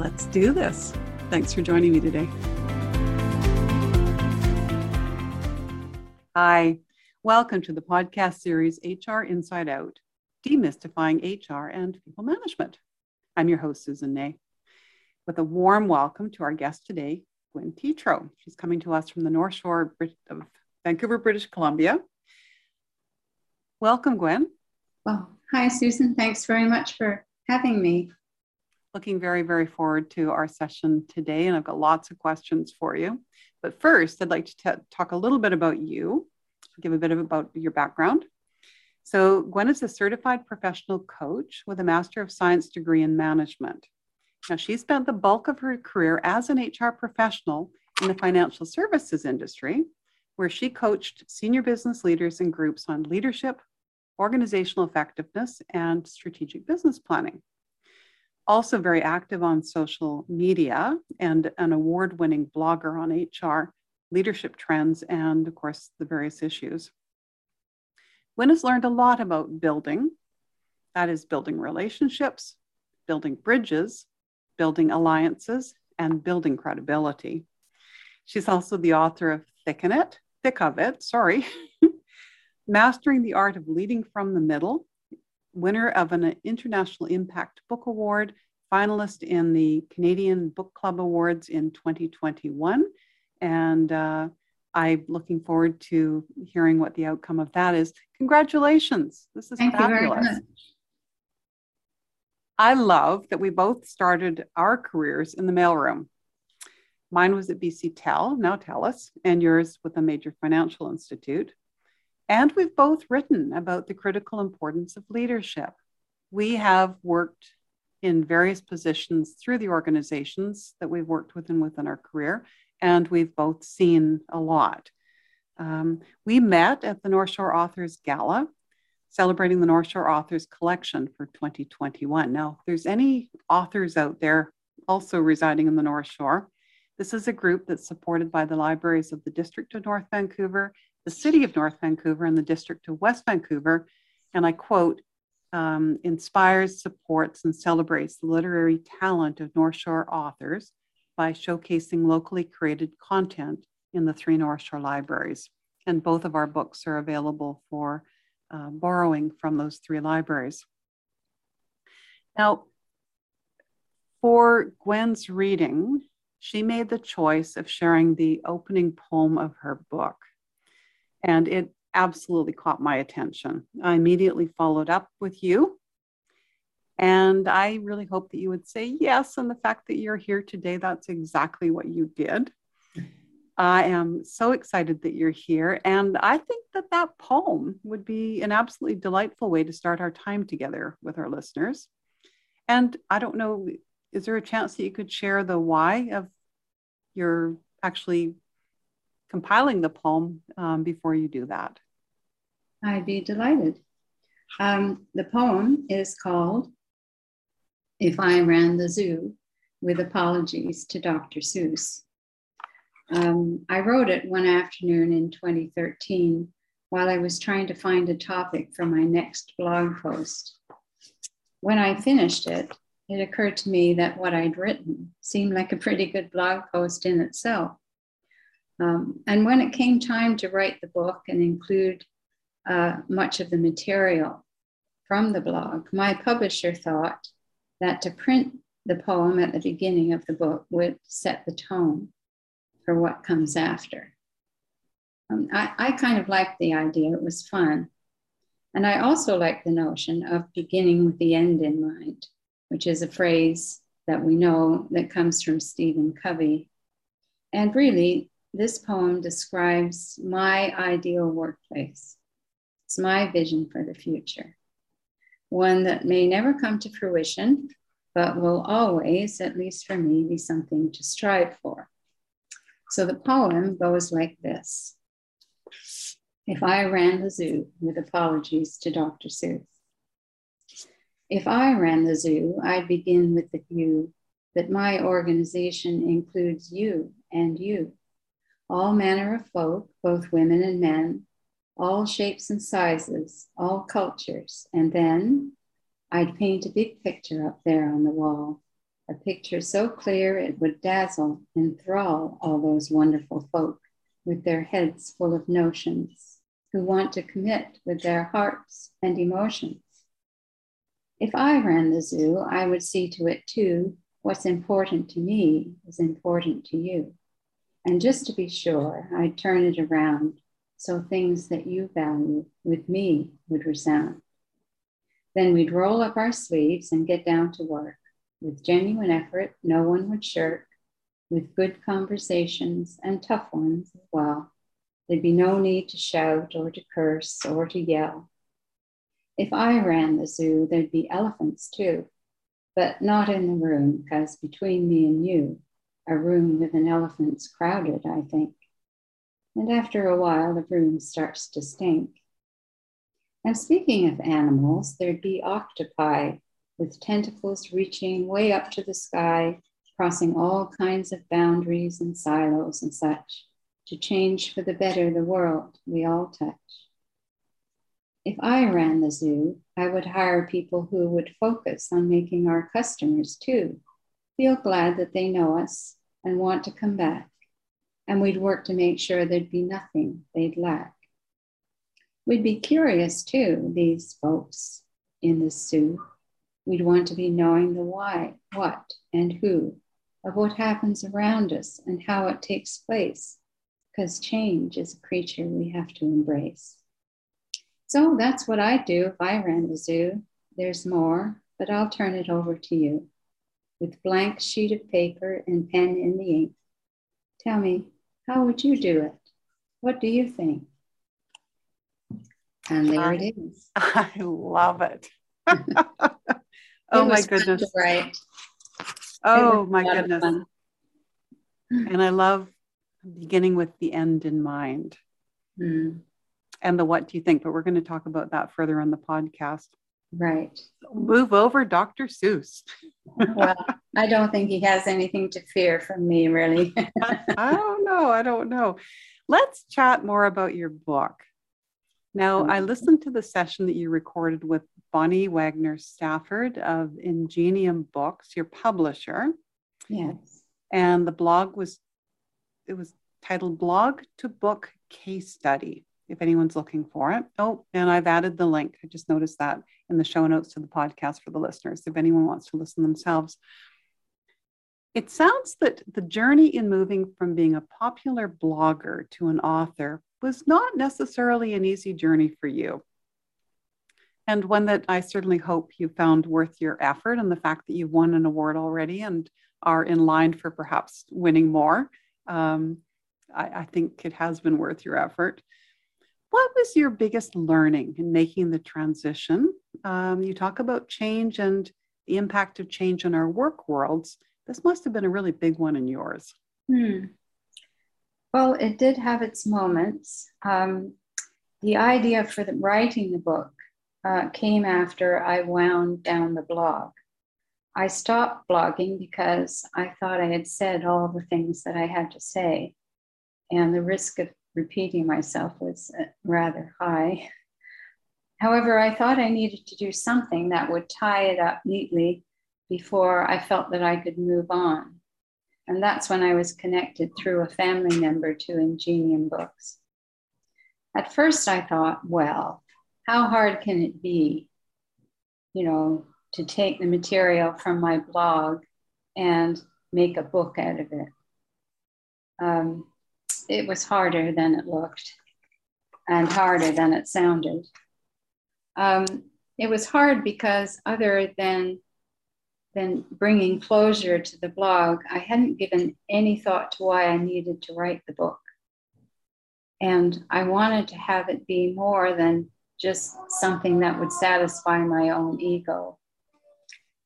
Let's do this. Thanks for joining me today. Hi, welcome to the podcast series HR Inside Out Demystifying HR and People Management. I'm your host, Susan Ney, with a warm welcome to our guest today, Gwen Tetreault. She's coming to us from the North Shore of Vancouver, British Columbia. Welcome, Gwen. Well, hi, Susan. Thanks very much for having me looking very, very forward to our session today, and I've got lots of questions for you. But first, I'd like to t- talk a little bit about you, give a bit of about your background. So, Gwen is a certified professional coach with a Master of Science degree in management. Now, she spent the bulk of her career as an HR professional in the financial services industry, where she coached senior business leaders and groups on leadership, organizational effectiveness, and strategic business planning also very active on social media and an award winning blogger on HR, leadership trends, and of course, the various issues. Gwen has learned a lot about building that is, building relationships, building bridges, building alliances, and building credibility. She's also the author of Thicken It, Thick of It, sorry, Mastering the Art of Leading from the Middle winner of an International Impact Book Award, finalist in the Canadian Book Club Awards in 2021. And uh, I'm looking forward to hearing what the outcome of that is. Congratulations. This is Thank fabulous. I love that we both started our careers in the mailroom. Mine was at BC Tel, now TELUS, and yours with a major financial institute. And we've both written about the critical importance of leadership. We have worked in various positions through the organizations that we've worked with within within our career, and we've both seen a lot. Um, we met at the North Shore Authors Gala, celebrating the North Shore Authors Collection for 2021. Now, if there's any authors out there also residing in the North Shore, this is a group that's supported by the libraries of the District of North Vancouver the City of North Vancouver and the District of West Vancouver, and I quote, um, inspires, supports, and celebrates the literary talent of North Shore authors by showcasing locally created content in the three North Shore libraries. And both of our books are available for uh, borrowing from those three libraries. Now, for Gwen's reading, she made the choice of sharing the opening poem of her book. And it absolutely caught my attention. I immediately followed up with you. And I really hope that you would say yes. And the fact that you're here today, that's exactly what you did. I am so excited that you're here. And I think that that poem would be an absolutely delightful way to start our time together with our listeners. And I don't know, is there a chance that you could share the why of your actually compiling the poem um, before you do that. I'd be delighted. Um, the poem is called If I Ran the Zoo, with apologies to Dr. Seuss. Um, I wrote it one afternoon in 2013 while I was trying to find a topic for my next blog post. When I finished it, it occurred to me that what I'd written seemed like a pretty good blog post in itself. Um, and when it came time to write the book and include uh, much of the material from the blog, my publisher thought that to print the poem at the beginning of the book would set the tone for what comes after. Um, I, I kind of liked the idea, it was fun. And I also like the notion of beginning with the end in mind, which is a phrase that we know that comes from Stephen Covey. And really, this poem describes my ideal workplace. It's my vision for the future, one that may never come to fruition, but will always, at least for me, be something to strive for. So the poem goes like this If I ran the zoo, with apologies to Dr. Seuss. If I ran the zoo, I'd begin with the view that my organization includes you and you, all manner of folk, both women and men, all shapes and sizes, all cultures, and then I'd paint a big picture up there on the wall, a picture so clear it would dazzle, enthrall all those wonderful folk with their heads full of notions, who want to commit with their hearts and emotions. If I ran the zoo, I would see to it too what's important to me is important to you. And just to be sure, I'd turn it around so things that you value with me would resound. Then we'd roll up our sleeves and get down to work. With genuine effort, no one would shirk. With good conversations and tough ones as well, there'd be no need to shout or to curse or to yell. If I ran the zoo, there'd be elephants too, but not in the room, because between me and you, a room with an elephant's crowded, I think. And after a while, the room starts to stink. And speaking of animals, there'd be octopi with tentacles reaching way up to the sky, crossing all kinds of boundaries and silos and such to change for the better the world we all touch. If I ran the zoo, I would hire people who would focus on making our customers too feel glad that they know us and want to come back. And we'd work to make sure there'd be nothing they'd lack. We'd be curious too, these folks in the zoo. We'd want to be knowing the why, what, and who of what happens around us and how it takes place, because change is a creature we have to embrace. So that's what I'd do if I ran the zoo. There's more, but I'll turn it over to you. With blank sheet of paper and pen in the ink, tell me, how would you do it? What do you think? And there I, it is. I love it. oh my goodness. Right. Oh my goodness. And I love beginning with the end in mind. Mm. And the what do you think? But we're going to talk about that further on the podcast. Right. Move over, Dr. Seuss. well, I don't think he has anything to fear from me, really. I don't know. I don't know. Let's chat more about your book. Now, I mm-hmm. listened to the session that you recorded with Boni Wagner Stafford of Ingenium Books, your publisher. Yes. And the blog was, it was titled Blog to Book Case Study, if anyone's looking for it. Oh, and I've added the link. I just noticed that in the show notes to the podcast for the listeners, if anyone wants to listen themselves. It sounds that the journey in moving from being a popular blogger to an author was not necessarily an easy journey for you. And one that I certainly hope you found worth your effort and the fact that you've won an award already and are in line for perhaps winning more. Um, I, I think it has been worth your effort. What was your biggest learning in making the transition? Um, you talk about change and the impact of change in our work worlds. This must have been a really big one in yours. Hmm. Well, it did have its moments. Um, the idea for the, writing the book uh, came after I wound down the blog. I stopped blogging because I thought I had said all the things that I had to say, and the risk of repeating myself was uh, rather high. However, I thought I needed to do something that would tie it up neatly before I felt that I could move on. And that's when I was connected through a family member to Ingenium Books. At first, I thought, well, how hard can it be, you know, to take the material from my blog and make a book out of it. Um, it was harder than it looked and harder than it sounded. Um, it was hard because other than than bringing closure to the blog, I hadn't given any thought to why I needed to write the book. And I wanted to have it be more than just something that would satisfy my own ego.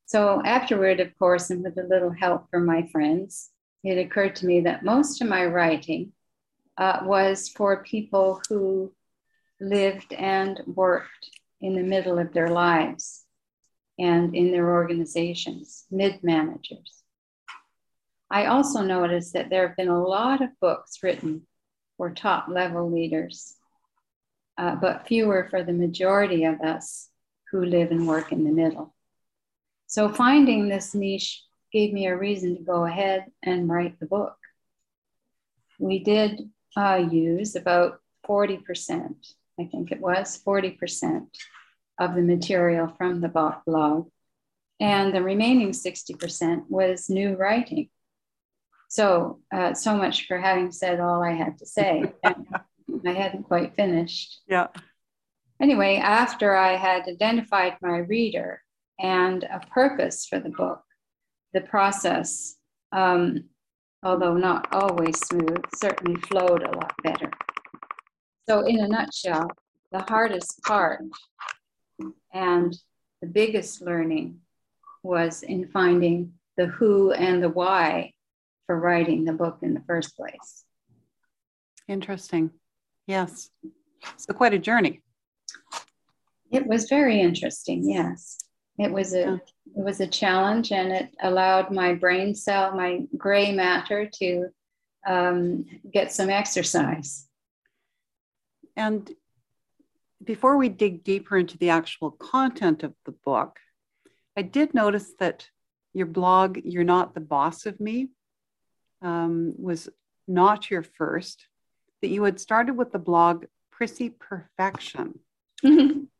So, afterward, of course, and with a little help from my friends, it occurred to me that most of my writing uh, was for people who lived and worked in the middle of their lives and in their organizations, mid managers. I also noticed that there have been a lot of books written for top level leaders, uh, but fewer for the majority of us who live and work in the middle. So finding this niche gave me a reason to go ahead and write the book. We did uh, use about 40%, I think it was 40% of the material from the blog. And the remaining 60% was new writing. So, uh, so much for having said all I had to say. I hadn't quite finished. Yeah. Anyway, after I had identified my reader and a purpose for the book, the process, um, although not always smooth, certainly flowed a lot better. So, in a nutshell, the hardest part and the biggest learning was in finding the who and the why for writing the book in the first place. Interesting. Yes. So, quite a journey. It was very interesting. Yes. It was a yeah. it was a challenge, and it allowed my brain cell, my gray matter, to um, get some exercise. And before we dig deeper into the actual content of the book, I did notice that your blog, You're Not the Boss of Me, um, was not your first, that you had started with the blog Prissy Perfection.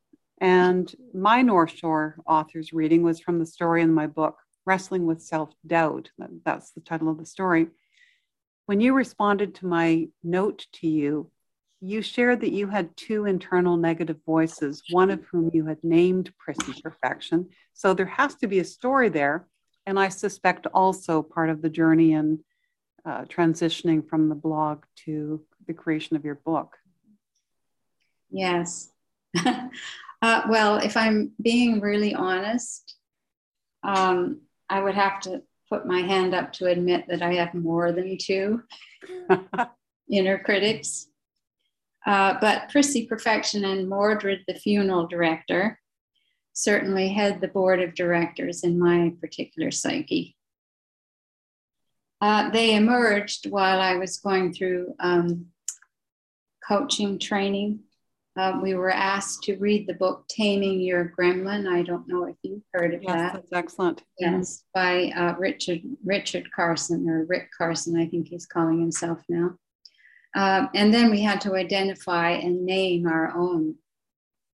and my North Shore author's reading was from the story in my book, Wrestling with Self Doubt. That's the title of the story. When you responded to my note to you, you shared that you had two internal negative voices, one of whom you had named Prissy Perfection. So there has to be a story there. And I suspect also part of the journey in uh, transitioning from the blog to the creation of your book. Yes. uh, well, if I'm being really honest, um, I would have to put my hand up to admit that I have more than two inner critics. Uh, but Prissy Perfection and Mordred, the funeral director, certainly head the board of directors in my particular psyche. Uh, they emerged while I was going through um, coaching training. Uh, we were asked to read the book Taming Your Gremlin. I don't know if you've heard of yes, that. That's excellent. Yes, by uh, Richard Richard Carson or Rick Carson, I think he's calling himself now. Um, and then we had to identify and name our own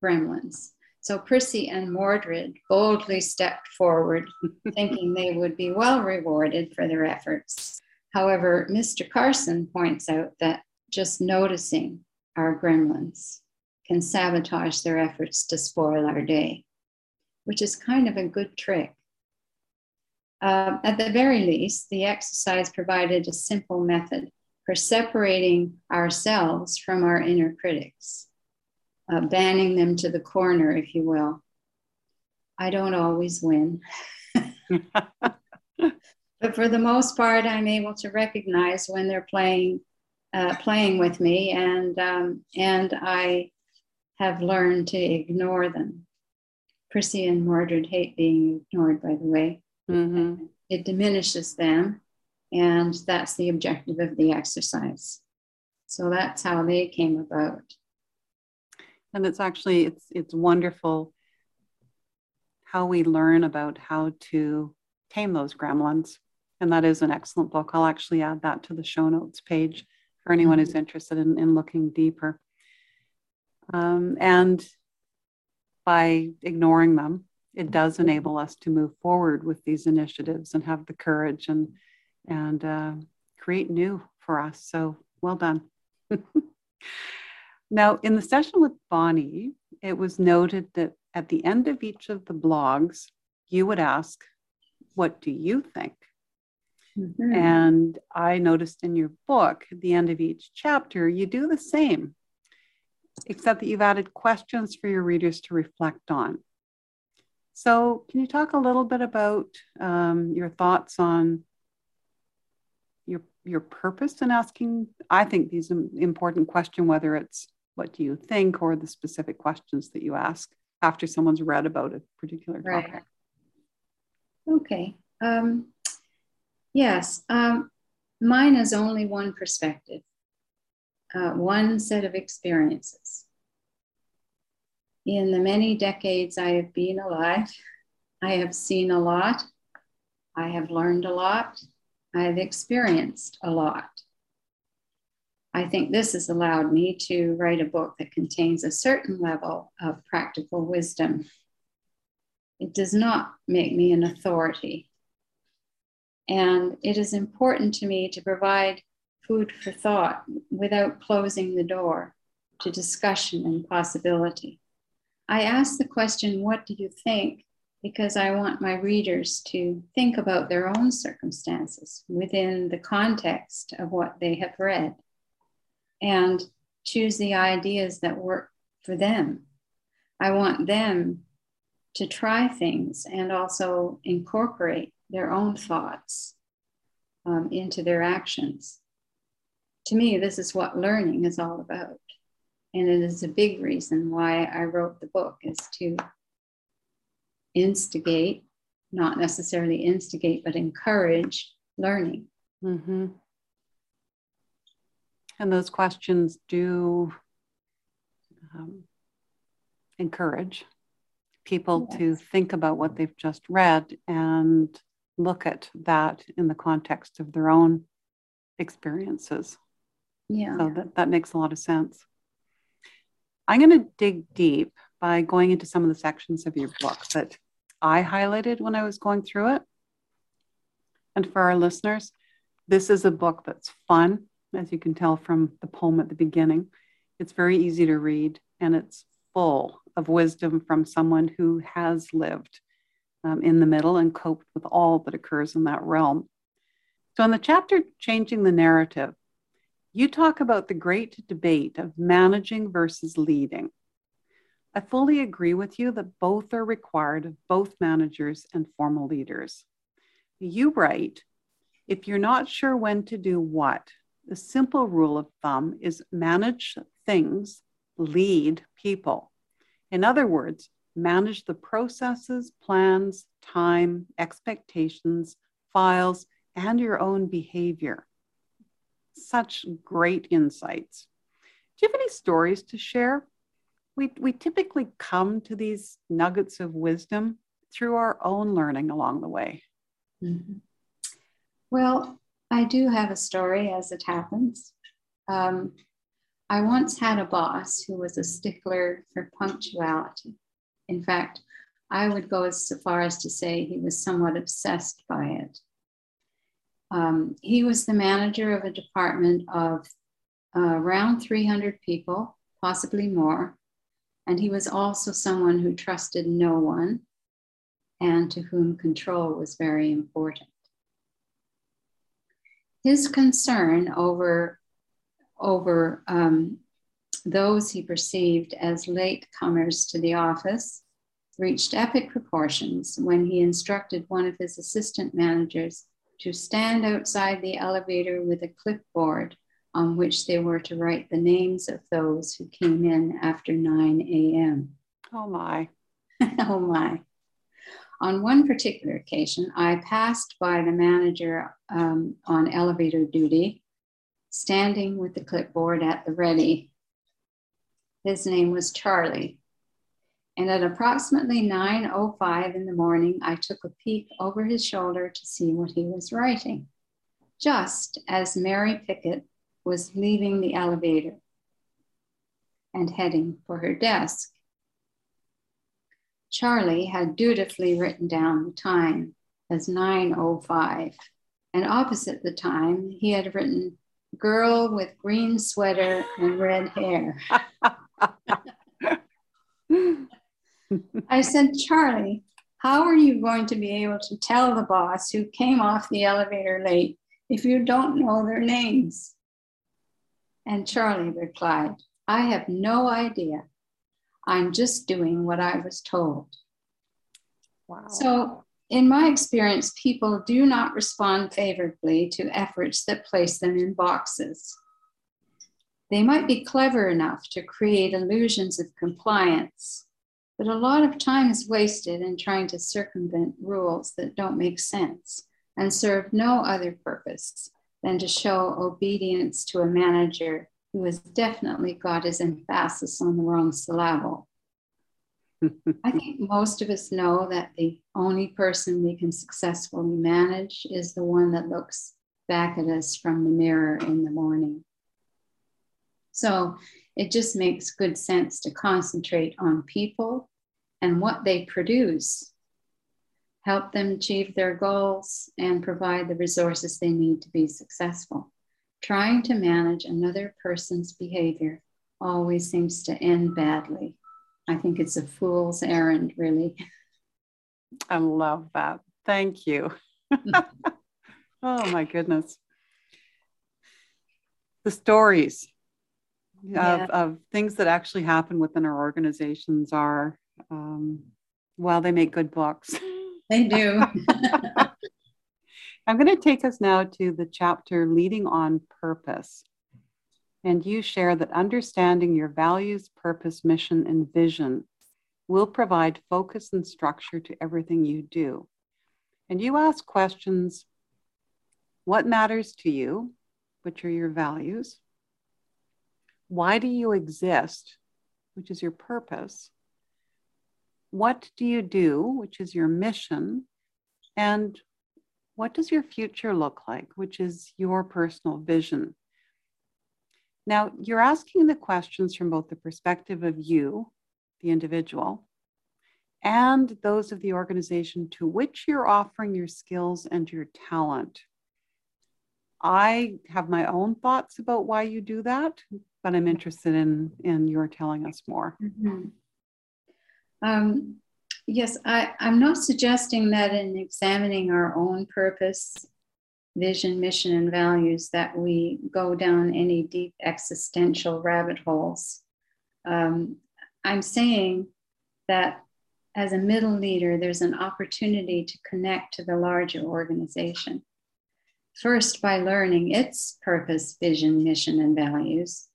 gremlins. So Prissy and Mordred boldly stepped forward, thinking they would be well rewarded for their efforts. However, Mr. Carson points out that just noticing our gremlins can sabotage their efforts to spoil our day, which is kind of a good trick. Uh, at the very least, the exercise provided a simple method for separating ourselves from our inner critics, uh, banning them to the corner, if you will. I don't always win. but for the most part, I'm able to recognize when they're playing, uh, playing with me, and um, and I have learned to ignore them. Prissy and Mordred hate being ignored, by the way. Mm-hmm. It diminishes them, and that's the objective of the exercise. So that's how they came about. And it's actually it's it's wonderful how we learn about how to tame those gremlins. And that is an excellent book. I'll actually add that to the show notes page for anyone who's mm-hmm. interested in, in looking deeper. Um, and by ignoring them, it does enable us to move forward with these initiatives and have the courage and and uh, create new for us. So well done. now, in the session with Boni, it was noted that at the end of each of the blogs, you would ask, What do you think? Mm-hmm. And I noticed in your book, at the end of each chapter, you do the same, except that you've added questions for your readers to reflect on. So, can you talk a little bit about um, your thoughts on your your purpose in asking? I think these important question, whether it's what do you think or the specific questions that you ask after someone's read about a particular topic. Right. Okay. Um, yes, um, mine is only one perspective, uh, one set of experiences. In the many decades I have been alive, I have seen a lot, I have learned a lot, I have experienced a lot. I think this has allowed me to write a book that contains a certain level of practical wisdom. It does not make me an authority. And it is important to me to provide food for thought without closing the door to discussion and possibility. I ask the question, What do you think? because I want my readers to think about their own circumstances within the context of what they have read and choose the ideas that work for them. I want them to try things and also incorporate their own thoughts um, into their actions. To me, this is what learning is all about. And it is a big reason why I wrote the book is to instigate, not necessarily instigate, but encourage learning. Mm-hmm. And those questions do um, encourage people yes. to think about what they've just read and look at that in the context of their own experiences. Yeah. So that, that makes a lot of sense. I'm going to dig deep by going into some of the sections of your book that I highlighted when I was going through it. And for our listeners, this is a book that's fun as you can tell from the poem at the beginning. It's very easy to read and it's full of wisdom from someone who has lived um, in the middle and coped with all that occurs in that realm. So, in the chapter Changing the Narrative, you talk about the great debate of managing versus leading. I fully agree with you that both are required of both managers and formal leaders. You write, if you're not sure when to do what, the simple rule of thumb is manage things, lead people. In other words, manage the processes, plans, time, expectations, files, and your own behavior. Such great insights. Do you have any stories to share? We, we typically come to these nuggets of wisdom through our own learning along the way. Mm-hmm. Well, I do have a story as it happens. Um, I once had a boss who was a stickler for punctuality. In fact, I would go as far as to say he was somewhat obsessed by it. Um, he was the manager of a department of uh, around 300 people, possibly more. And he was also someone who trusted no one and to whom control was very important his concern over, over um, those he perceived as late comers to the office reached epic proportions when he instructed one of his assistant managers to stand outside the elevator with a clipboard on which they were to write the names of those who came in after 9 a.m. Oh my. oh my. On one particular occasion, I passed by the manager um, on elevator duty, standing with the clipboard at the ready. His name was Charlie. And at approximately 9.05 in the morning, I took a peek over his shoulder to see what he was writing, just as Mary Pickett was leaving the elevator and heading for her desk. Charlie had dutifully written down the time as 9.05. And opposite the time, he had written girl with green sweater and red hair. I said, Charlie, how are you going to be able to tell the boss who came off the elevator late if you don't know their names? And Charlie replied, I have no idea. I'm just doing what I was told. Wow. So, in my experience, people do not respond favorably to efforts that place them in boxes. They might be clever enough to create illusions of compliance, but a lot of time is wasted in trying to circumvent rules that don't make sense and serve no other purpose than to show obedience to a manager who has definitely got his emphasis on the wrong syllable. I think most of us know that the only person we can successfully manage is the one that looks back at us from the mirror in the morning. So it just makes good sense to concentrate on people and what they produce, help them achieve their goals, and provide the resources they need to be successful. Trying to manage another person's behavior always seems to end badly. I think it's a fool's errand, really. I love that. Thank you. oh my goodness. The stories yeah. of, of things that actually happen within our organizations are, um, well, they make good books. They do. I'm going to take us now to the chapter Leading on Purpose and you share that understanding your values, purpose, mission, and vision will provide focus and structure to everything you do. And you ask questions what matters to you, which are your values? Why do you exist, which is your purpose? What do you do, which is your mission? And what does your future look like, which is your personal vision? Now, you're asking the questions from both the perspective of you, the individual, and those of the organization to which you're offering your skills and your talent. I have my own thoughts about why you do that, but I'm interested in, in your telling us more. Mm-hmm. Um, yes, I, I'm not suggesting that in examining our own purpose vision, mission, and values that we go down any deep existential rabbit holes. Um, I'm saying that as a middle leader, there's an opportunity to connect to the larger organization. First, by learning its purpose, vision, mission, and values.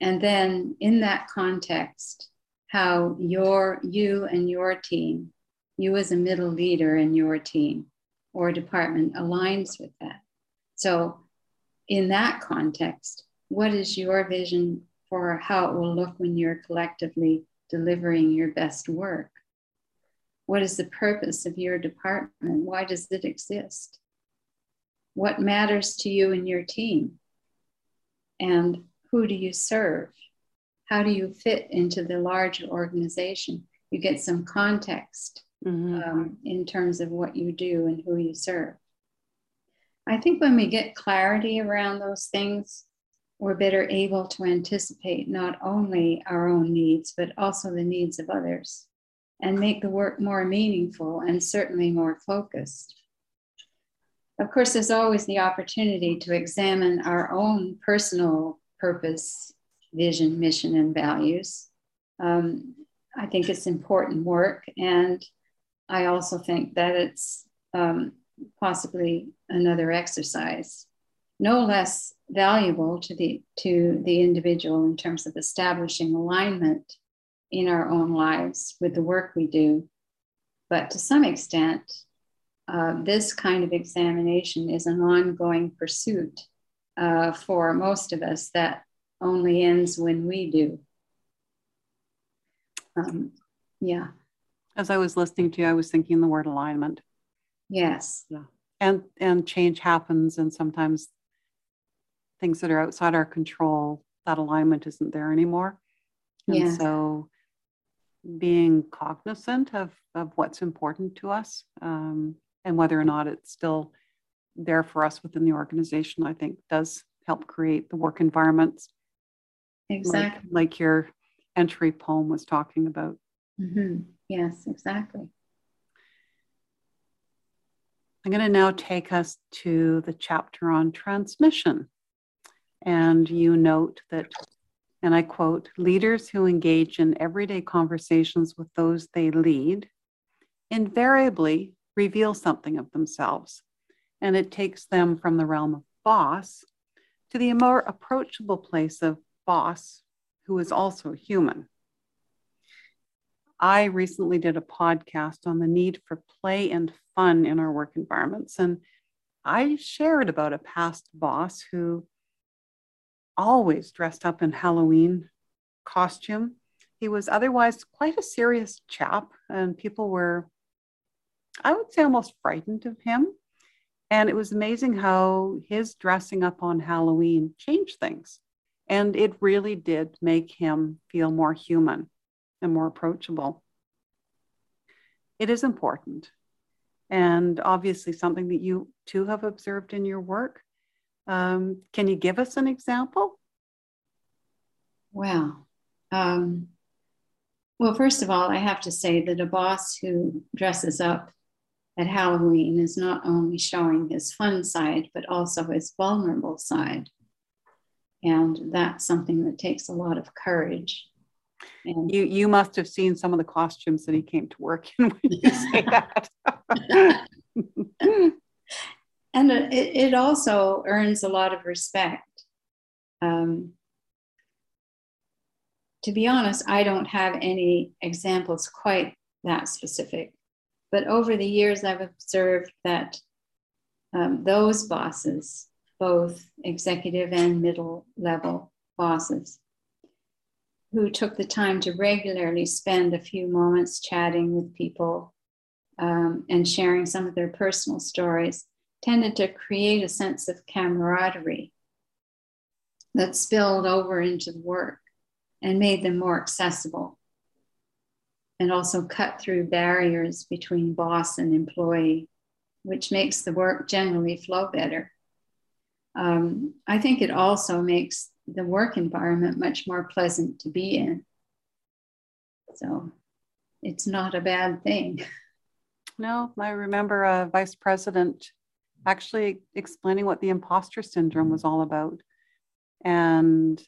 And then, in that context, how your, you and your team, you as a middle leader in your team, or department aligns with that. So, in that context, what is your vision for how it will look when you're collectively delivering your best work? What is the purpose of your department? Why does it exist? What matters to you and your team? And who do you serve? How do you fit into the larger organization? You get some context mm-hmm. um, in terms of what you do and who you serve. I think when we get clarity around those things, we're better able to anticipate not only our own needs, but also the needs of others and make the work more meaningful and certainly more focused. Of course, there's always the opportunity to examine our own personal purpose, vision, mission, and values. Um, I think it's important work, and I also think that it's um, possibly another exercise, no less valuable to the to the individual in terms of establishing alignment in our own lives with the work we do. But to some extent, uh, this kind of examination is an ongoing pursuit uh, for most of us that only ends when we do. Um, yeah. As I was listening to you, I was thinking the word alignment. Yes. Yeah. And and change happens and sometimes things that are outside our control, that alignment isn't there anymore. And yeah. so being cognizant of, of what's important to us um, and whether or not it's still there for us within the organization, I think does help create the work environments. Exactly. Like, like your entry poem was talking about. Mm-hmm. Yes, exactly. I'm going to now take us to the chapter on transmission. And you note that, and I quote, leaders who engage in everyday conversations with those they lead invariably reveal something of themselves. And it takes them from the realm of boss to the more approachable place of boss who is also human. I recently did a podcast on the need for play and fun in our work environments. And I shared about a past boss who always dressed up in Halloween costume. He was otherwise quite a serious chap, and people were, I would say, almost frightened of him. And it was amazing how his dressing up on Halloween changed things. And it really did make him feel more human and more approachable. It is important. And obviously, something that you too have observed in your work. Um, can you give us an example? Well, um, well, first of all, I have to say that a boss who dresses up at Halloween is not only showing his fun side, but also his vulnerable side. And that's something that takes a lot of courage. And you you must have seen some of the costumes that he came to work in when you say that. and it, it also earns a lot of respect. Um, to be honest, I don't have any examples quite that specific. But over the years, I've observed that um, those bosses, both executive and middle level bosses, who took the time to regularly spend a few moments chatting with people um, and sharing some of their personal stories, tended to create a sense of camaraderie that spilled over into the work and made them more accessible and also cut through barriers between boss and employee, which makes the work generally flow better. Um, I think it also makes the work environment much more pleasant to be in. So it's not a bad thing. No, I remember a vice president actually explaining what the imposter syndrome was all about. And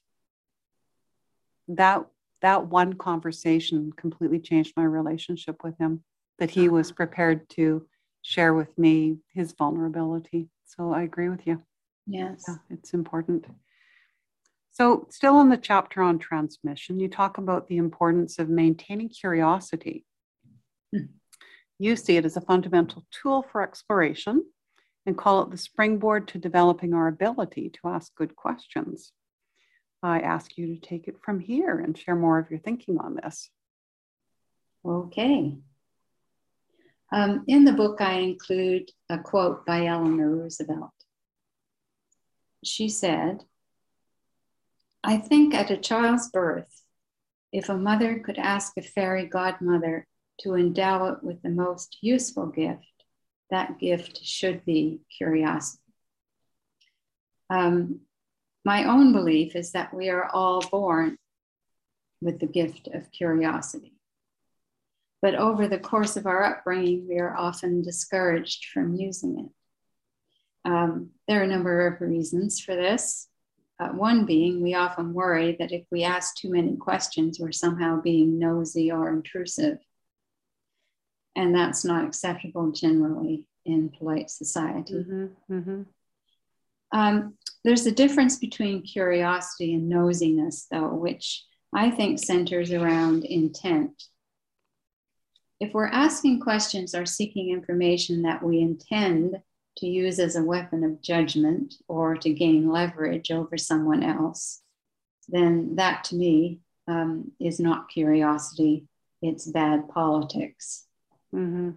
that that one conversation completely changed my relationship with him that he was uh-huh. prepared to share with me his vulnerability so i agree with you yes yeah, it's important so still in the chapter on transmission you talk about the importance of maintaining curiosity hmm. you see it as a fundamental tool for exploration and call it the springboard to developing our ability to ask good questions I ask you to take it from here and share more of your thinking on this. Okay. Um, in the book, I include a quote by Eleanor Roosevelt. She said, I think at a child's birth, if a mother could ask a fairy godmother to endow it with the most useful gift, that gift should be curiosity. Um, my own belief is that we are all born with the gift of curiosity. But over the course of our upbringing, we are often discouraged from using it. Um, there are a number of reasons for this. Uh, one being, we often worry that if we ask too many questions, we're somehow being nosy or intrusive. And that's not acceptable generally in polite society. Mm-hmm, mm-hmm. Um, there's a difference between curiosity and nosiness, though, which I think centers around intent. If we're asking questions or seeking information that we intend to use as a weapon of judgment or to gain leverage over someone else, then that to me um, is not curiosity, it's bad politics. Mm-hmm.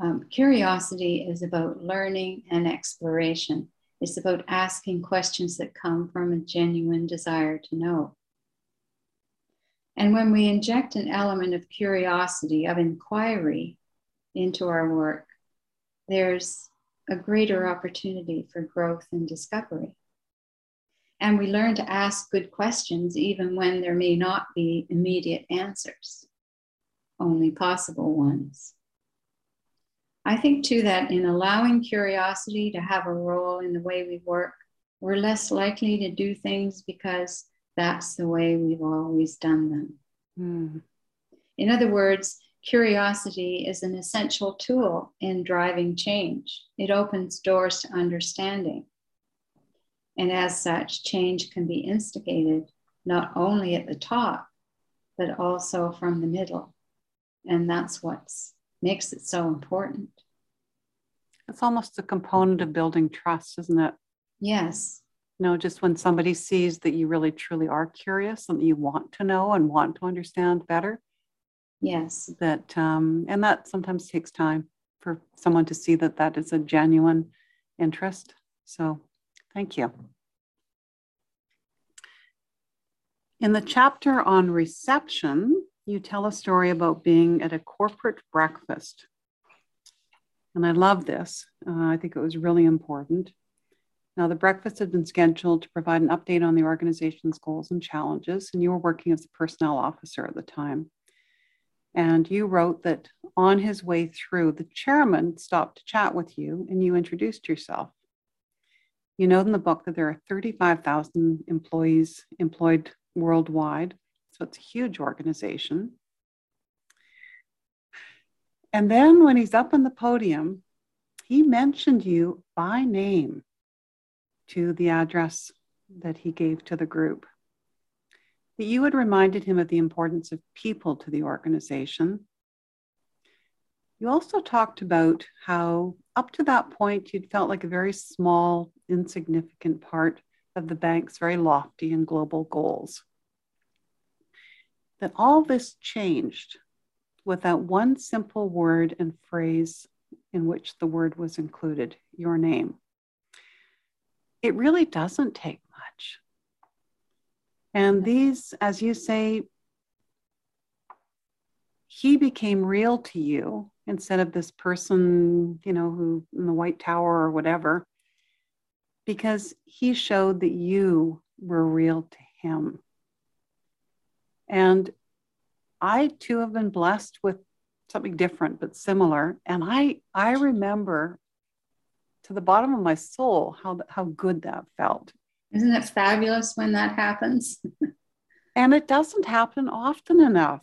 Um, curiosity is about learning and exploration. It's about asking questions that come from a genuine desire to know. And when we inject an element of curiosity, of inquiry into our work, there's a greater opportunity for growth and discovery. And we learn to ask good questions even when there may not be immediate answers, only possible ones. I think too that in allowing curiosity to have a role in the way we work, we're less likely to do things because that's the way we've always done them. Mm. In other words, curiosity is an essential tool in driving change. It opens doors to understanding. And as such, change can be instigated not only at the top, but also from the middle. And that's what makes it so important. It's almost a component of building trust, isn't it? Yes. You know, just when somebody sees that you really truly are curious and that you want to know and want to understand better. Yes. That, um, and that sometimes takes time for someone to see that that is a genuine interest. So thank you. In the chapter on reception, you tell a story about being at a corporate breakfast. And I love this. Uh, I think it was really important. Now, the breakfast had been scheduled to provide an update on the organization's goals and challenges, and you were working as a personnel officer at the time. And you wrote that on his way through, the chairman stopped to chat with you and you introduced yourself. You note in the book that there are 35,000 employees employed worldwide, so it's a huge organization. And then when he's up on the podium, he mentioned you by name to the address that he gave to the group. That you had reminded him of the importance of people to the organization. You also talked about how, up to that point, you'd felt like a very small, insignificant part of the bank's very lofty and global goals. That all this changed with that one simple word and phrase in which the word was included your name it really doesn't take much. And these, as you say, he became real to you instead of this person, you know, who in the White Tower or whatever, because he showed that you were real to him. And I too have been blessed with something different but similar. And I I remember to the bottom of my soul how how good that felt. Isn't it fabulous when that happens? and it doesn't happen often enough.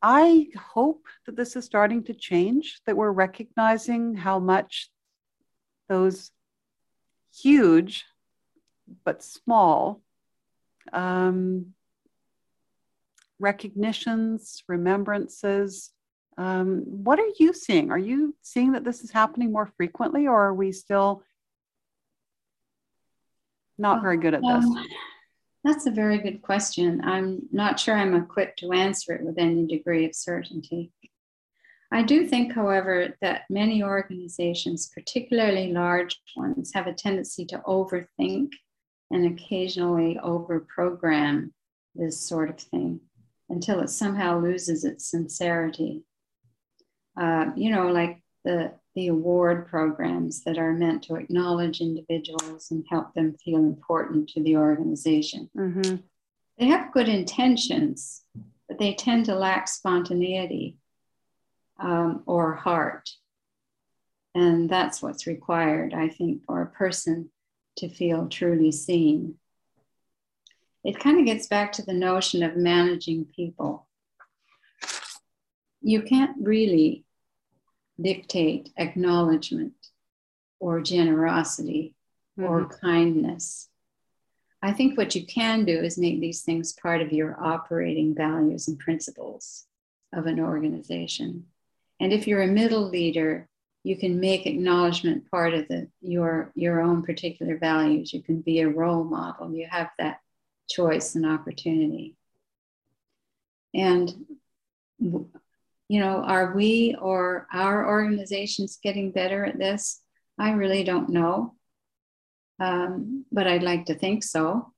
I hope that this is starting to change, that we're recognizing how much those huge but small um, recognitions, remembrances, um, what are you seeing? Are you seeing that this is happening more frequently, or are we still not very good at this? Um, that's a very good question. I'm not sure I'm equipped to answer it with any degree of certainty. I do think, however, that many organizations, particularly large ones, have a tendency to overthink and occasionally overprogram this sort of thing until it somehow loses its sincerity uh, you know, like the the award programs that are meant to acknowledge individuals and help them feel important to the organization. Mm-hmm. They have good intentions, but they tend to lack spontaneity um, or heart. And that's what's required, I think, for a person to feel truly seen. It kind of gets back to the notion of managing people. You can't really dictate acknowledgement or generosity mm-hmm. or kindness. I think what you can do is make these things part of your operating values and principles of an organization. And if you're a middle leader, you can make acknowledgement part of the, your, your own particular values. You can be a role model. You have that choice and opportunity. And you know, are we or our organizations getting better at this? I really don't know. Um, but I'd like to think so.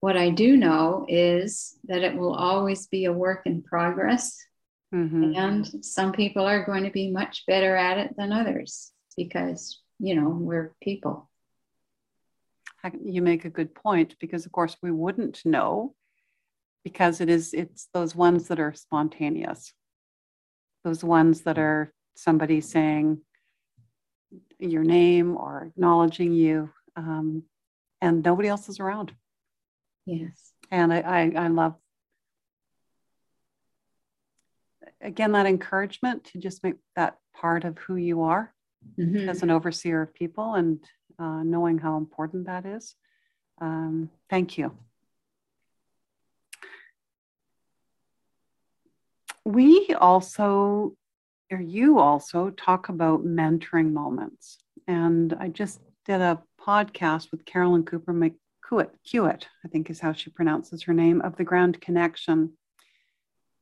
What I do know is that it will always be a work in progress. Mm-hmm. And some people are going to be much better at it than others because, you know, we're people. You make a good point because, of course, we wouldn't know because it is it's those ones that are spontaneous those ones that are somebody saying your name or acknowledging you um, and nobody else is around. Yes. And I, I, I love again that encouragement to just make that part of who you are mm-hmm. as an overseer of people and uh, knowing how important that is. Um, thank you we also, or you also, talk about mentoring moments. And I just did a podcast with Carolyn Cooper McCuitt, I think is how she pronounces her name, of the Ground Connection.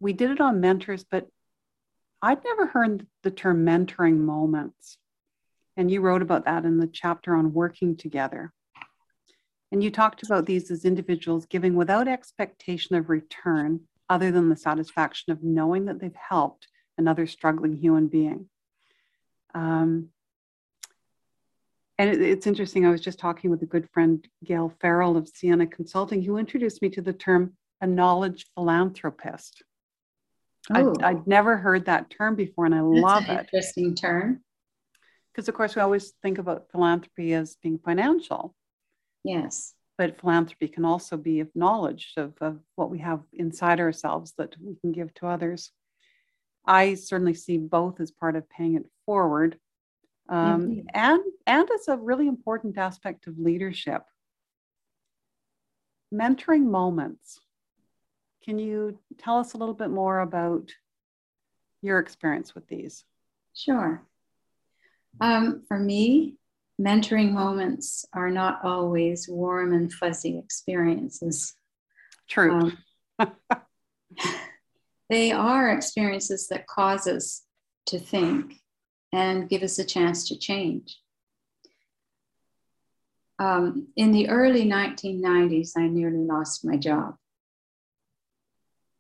We did it on mentors, but I'd never heard the term mentoring moments. And you wrote about that in the chapter on working together. And you talked about these as individuals giving without expectation of return other than the satisfaction of knowing that they've helped another struggling human being. Um, and it, it's interesting, I was just talking with a good friend, Gail Farrell of Sienna Consulting, who introduced me to the term a knowledge philanthropist. Oh. I'd, I'd, never heard that term before, and I That's love it. Interesting term. Because, of course, we always think about philanthropy as being financial. Yes but philanthropy can also be of knowledge of, of what we have inside ourselves that we can give to others. I certainly see both as part of paying it forward um, and, and as a really important aspect of leadership. Mentoring moments. Can you tell us a little bit more about your experience with these? Sure. Um, for me, mentoring moments are not always warm and fuzzy experiences. True. Um, they are experiences that cause us to think and give us a chance to change. Um, in the early 1990s, I nearly lost my job.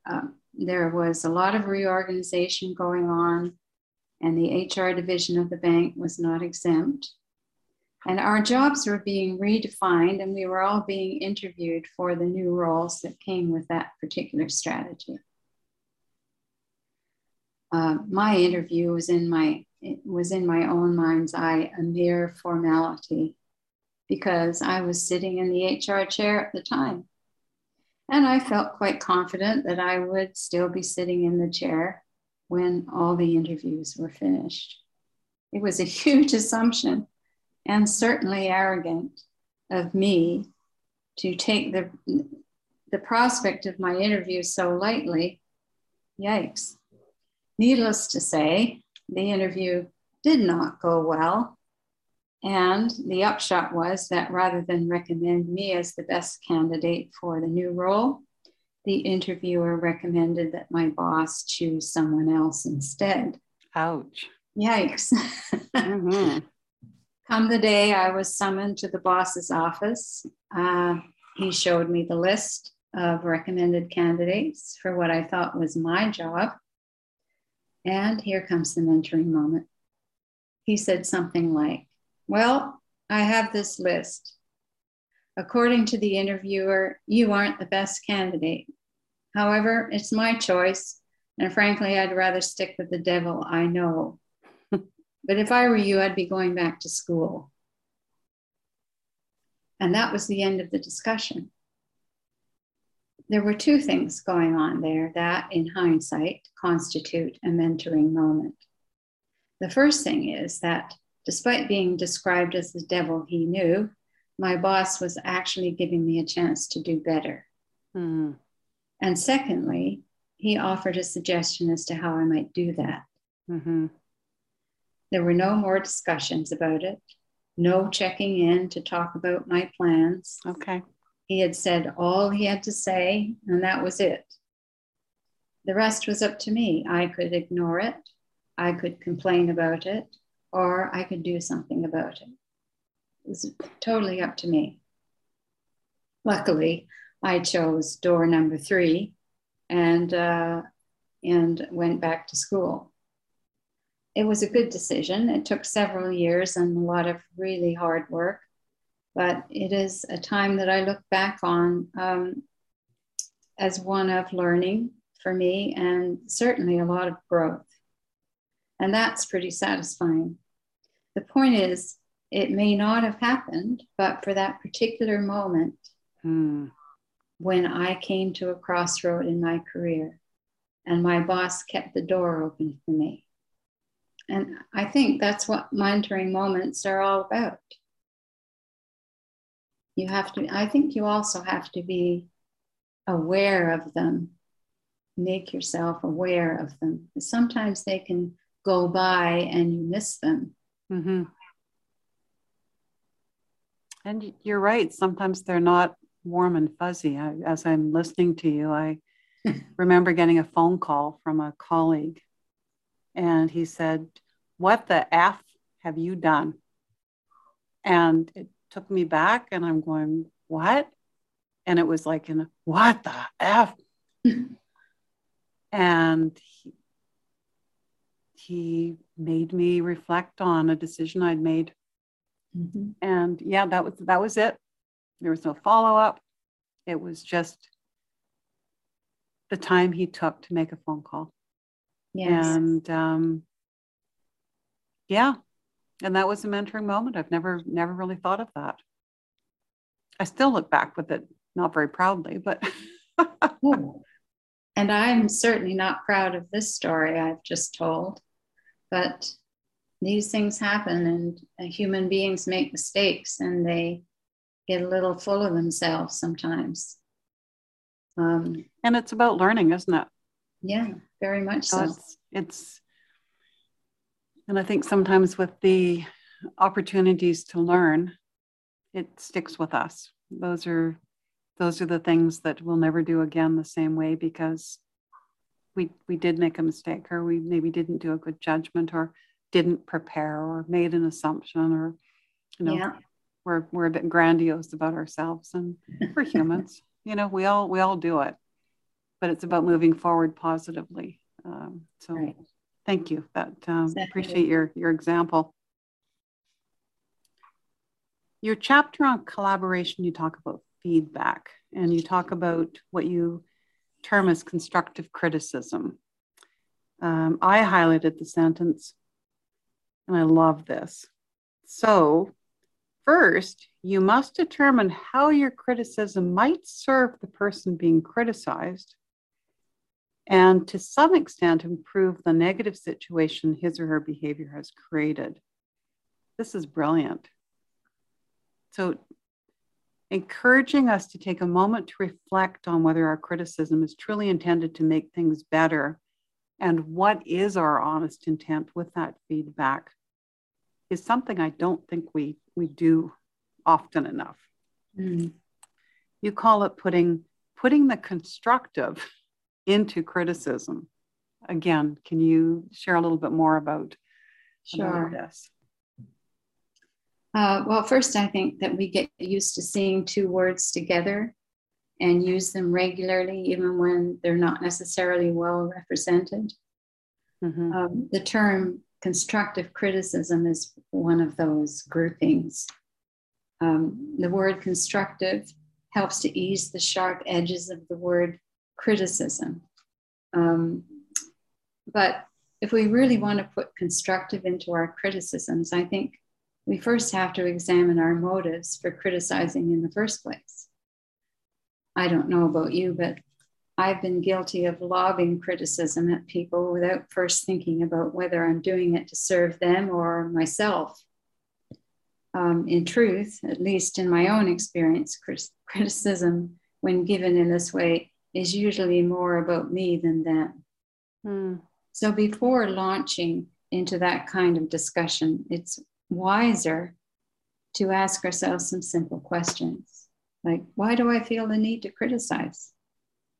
Um, there was a lot of reorganization going on, and the HR division of the bank was not exempt. And our jobs were being redefined, and we were all being interviewed for the new roles that came with that particular strategy. Uh, my interview was in my was in my own mind's eye a mere formality because I was sitting in the HR chair at the time. And I felt quite confident that I would still be sitting in the chair when all the interviews were finished. It was a huge assumption and certainly arrogant of me to take the, the prospect of my interview so lightly. Yikes. Needless to say, the interview did not go well. And the upshot was that rather than recommend me as the best candidate for the new role, the interviewer recommended that my boss choose someone else instead. Ouch. Yikes. mm-hmm. Come the day I was summoned to the boss's office, uh, he showed me the list of recommended candidates for what I thought was my job. And here comes the mentoring moment. He said something like, Well, I have this list. According to the interviewer, you aren't the best candidate. However, it's my choice. And frankly, I'd rather stick with the devil I know but if I were you, I'd be going back to school. And that was the end of the discussion. There were two things going on there that, in hindsight, constitute a mentoring moment. The first thing is that despite being described as the devil he knew, my boss was actually giving me a chance to do better. Mm. And secondly, he offered a suggestion as to how I might do that. Mm-hmm. There were no more discussions about it, no checking in to talk about my plans. Okay. He had said all he had to say, and that was it. The rest was up to me. I could ignore it, I could complain about it, or I could do something about it. It was totally up to me. Luckily, I chose door number three and, uh, and went back to school. It was a good decision. It took several years and a lot of really hard work, but it is a time that I look back on um, as one of learning for me and certainly a lot of growth. And that's pretty satisfying. The point is, it may not have happened, but for that particular moment, mm. when I came to a crossroad in my career and my boss kept the door open for me. And I think that's what mentoring moments are all about. You have to, I think you also have to be aware of them, make yourself aware of them. Sometimes they can go by and you miss them. Mm-hmm. And you're right. Sometimes they're not warm and fuzzy. I, as I'm listening to you, I remember getting a phone call from a colleague, and he said, What the F have you done? And it took me back, and I'm going, What? And it was like, in What the F? and he, he made me reflect on a decision I'd made Mm-hmm. And yeah, that was that was it. There was no follow up. It was just the time he took to make a phone call. Yes. And um, yeah, and that was a mentoring moment. I've never never really thought of that. I still look back with it, not very proudly, but. and I'm certainly not proud of this story I've just told, but these things happen and uh, human beings make mistakes and they get a little full of themselves sometimes. Um, and it's about learning, isn't it? Yeah, very much so. It's, it's, and I think sometimes with the opportunities to learn, it sticks with us. Those are those are the things that we'll never do again the same way because we we did make a mistake or we maybe didn't do a good judgment or didn't prepare or made an assumption or you know yeah. we're we're a bit grandiose about ourselves and we're humans you know we all we all do it but it's about moving forward positively um, so right. thank you that um, exactly. appreciate your your example your chapter on collaboration you talk about feedback and you talk about what you term as constructive criticism um, i highlighted the sentence and I love this. So, first, you must determine how your criticism might serve the person being criticized and to some extent improve the negative situation his or her behavior has created. This is brilliant. So, encouraging us to take a moment to reflect on whether our criticism is truly intended to make things better and what is our honest intent with that feedback is something I don't think we we do often enough. Mm. You call it putting putting the constructive into criticism. Again, can you share a little bit more about, sure. About this? Uh, well, first, I think that we get used to seeing two words together and use them regularly, even when they're not necessarily well represented. Mm-hmm. Um, the term constructive criticism is one of those groupings. Um, the word constructive helps to ease the sharp edges of the word criticism. Um, but if we really want to put constructive into our criticisms, I think we first have to examine our motives for criticizing in the first place. I don't know about you, but I've been guilty of lobbing criticism at people without first thinking about whether I'm doing it to serve them or myself. Um, in truth, at least in my own experience, criticism, when given in this way, is usually more about me than them. Mm. So before launching into that kind of discussion, it's wiser to ask ourselves some simple questions like, why do I feel the need to criticize?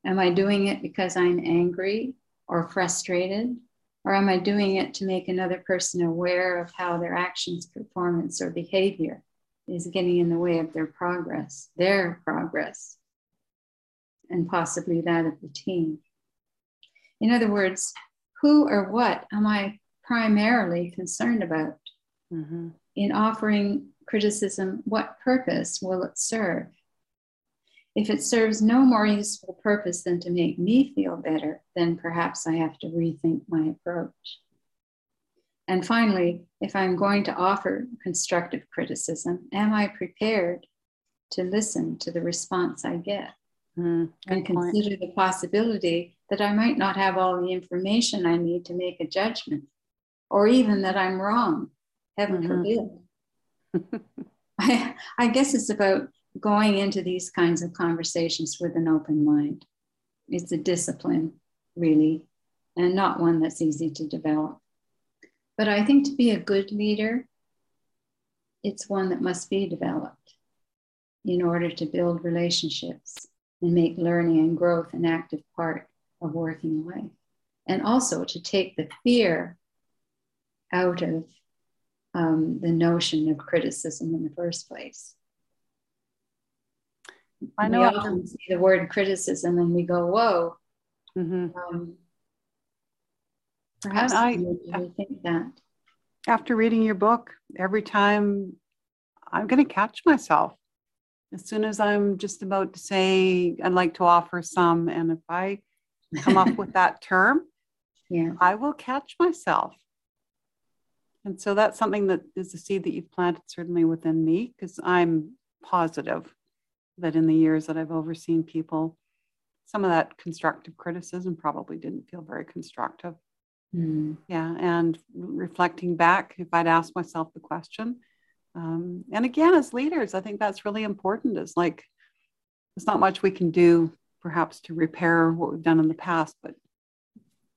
Am I doing it because I'm angry or frustrated? Or am I doing it to make another person aware of how their actions, performance, or behavior is getting in the way of their progress, their progress? And possibly that of the team. In other words, who or what am I primarily concerned about? Mm-hmm. In offering criticism, what purpose will it serve? If it serves no more useful purpose than to make me feel better, then perhaps I have to rethink my approach. And finally, if I'm going to offer constructive criticism, am I prepared to listen to the response I get? Mm, and consider point. the possibility that I might not have all the information I need to make a judgment, or even that I'm wrong. Heaven mm-hmm. forbid. I, I guess it's about going into these kinds of conversations with an open mind. It's a discipline, really, and not one that's easy to develop. But I think to be a good leader, it's one that must be developed in order to build relationships and make learning and growth an active part of working life. And also to take the fear out of um, the notion of criticism in the first place. I know we often see the word criticism and we go, whoa. Mm-hmm. Um, perhaps I, I think that. After reading your book, every time I'm going to catch myself. As soon as I'm just about to say, I'd like to offer some, and if I come up with that term, yeah. I will catch myself. And so that's something that is a seed that you've planted certainly within me because I'm positive that in the years that I've overseen people, some of that constructive criticism probably didn't feel very constructive. Mm. Yeah. And reflecting back, if I'd asked myself the question, um, and again, as leaders, I think that's really important. Is like, there's not much we can do perhaps to repair what we've done in the past, but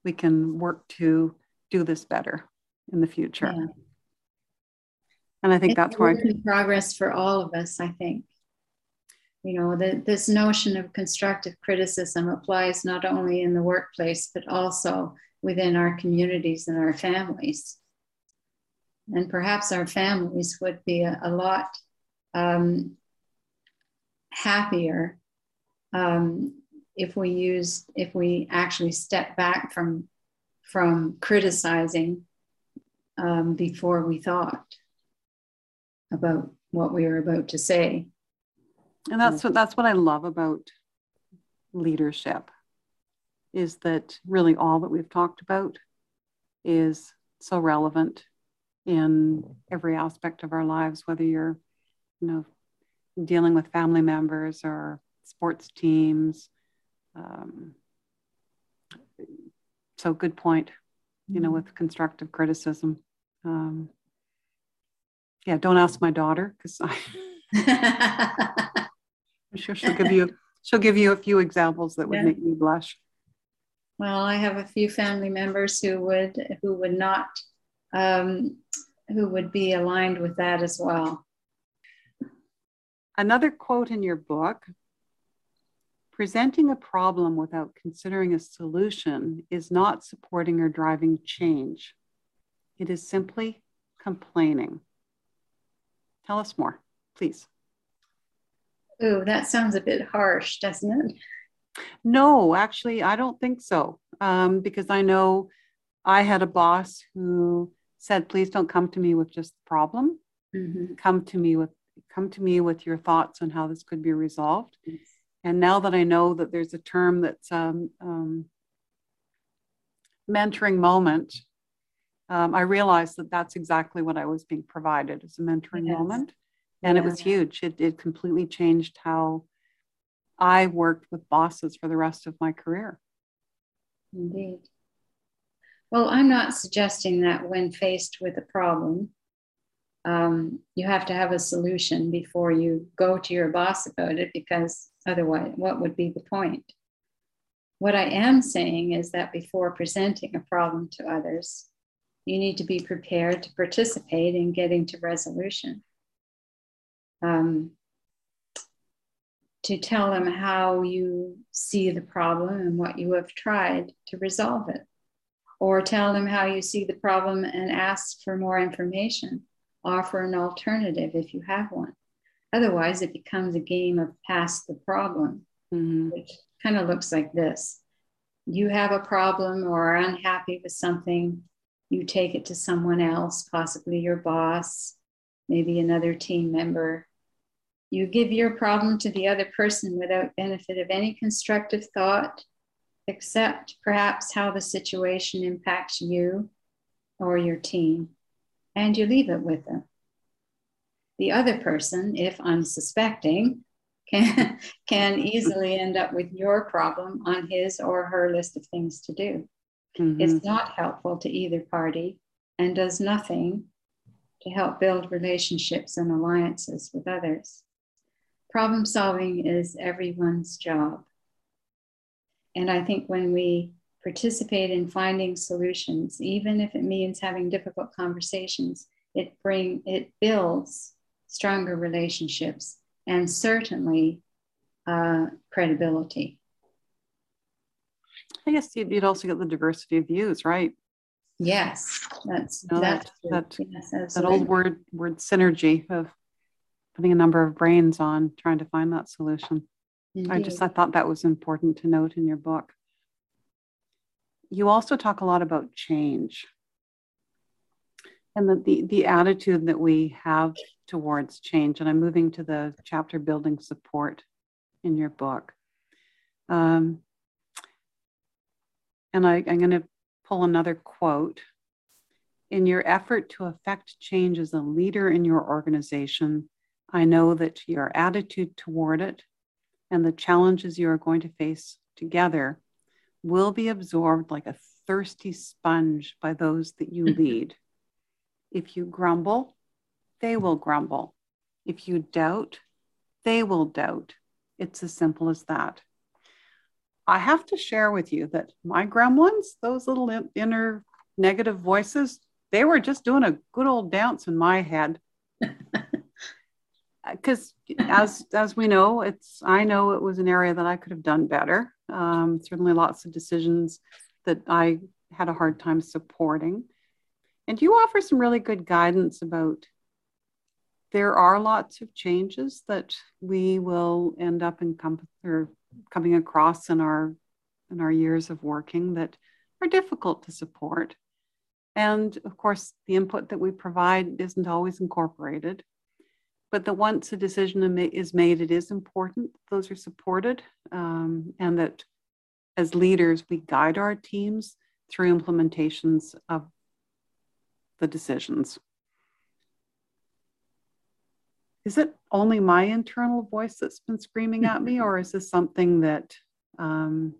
we can work to do this better in the future. Yeah. And I think it's that's why progress for all of us, I think you know the, this notion of constructive criticism applies not only in the workplace but also within our communities and our families and perhaps our families would be a, a lot um, happier um, if we use if we actually step back from from criticizing um, before we thought about what we were about to say. And that's what that's what i love about leadership is that really all that we've talked about is so relevant in every aspect of our lives whether you're you know dealing with family members or sports teams um, so good point you know with constructive criticism um, yeah don't ask my daughter because i I'm sure she'll give you she'll give you a few examples that would yeah. make me blush. Well, I have a few family members who would who would not um, who would be aligned with that as well. Another quote in your book presenting a problem without considering a solution is not supporting or driving change. It is simply complaining. Tell us more, please. Ooh, that sounds a bit harsh, doesn't it? No, actually, I don't think so. Um, because I know I had a boss who said, please don't come to me with just the problem. Mm-hmm. Come to me with come to me with your thoughts on how this could be resolved. Yes. And now that I know that there's a term that's um, um, mentoring moment, um, I realized that that's exactly what I was being provided as a mentoring yes. moment and yeah. it was huge it, it completely changed how i worked with bosses for the rest of my career indeed well i'm not suggesting that when faced with a problem um, you have to have a solution before you go to your boss about it because otherwise what would be the point what i am saying is that before presenting a problem to others you need to be prepared to participate in getting to resolution um, to tell them how you see the problem and what you have tried to resolve it. Or tell them how you see the problem and ask for more information. Offer an alternative if you have one. Otherwise, it becomes a game of pass the problem, mm-hmm. which kind of looks like this you have a problem or are unhappy with something, you take it to someone else, possibly your boss, maybe another team member. You give your problem to the other person without benefit of any constructive thought, except perhaps how the situation impacts you or your team, and you leave it with them. The other person, if unsuspecting, can, can easily end up with your problem on his or her list of things to do. Mm-hmm. It's not helpful to either party and does nothing to help build relationships and alliances with others. Problem solving is everyone's job. And I think when we participate in finding solutions, even if it means having difficult conversations, it bring it builds stronger relationships and certainly uh, credibility. I guess you'd, also get the diversity of views, right? Yes, that's you know, that, that, yes, that old word word synergy of putting a number of brains on trying to find that solution. Indeed. I just I thought that was important to note in your book. You also talk a lot about change and the, the, the attitude that we have towards change. And I'm moving to the chapter building support in your book. Um, and I, I'm going to pull another quote. In your effort to affect change as a leader in your organization, I know that your attitude toward it and the challenges you are going to face together will be absorbed like a thirsty sponge by those that you mm-hmm. lead. If you grumble, they will grumble. If you doubt, they will doubt. It's as simple as that. I have to share with you that my gremlins, those little inner negative voices, they were just doing a good old dance in my head. Because as as we know, it's I know it was an area that I could have done better. Um, certainly, lots of decisions that I had a hard time supporting. And you offer some really good guidance about there are lots of changes that we will end up encom- or coming across in our in our years of working that are difficult to support. And of course, the input that we provide isn't always incorporated. But that once a decision is made, it is important those are supported, um, and that as leaders, we guide our teams through implementations of the decisions. Is it only my internal voice that's been screaming at me, or is this something that um,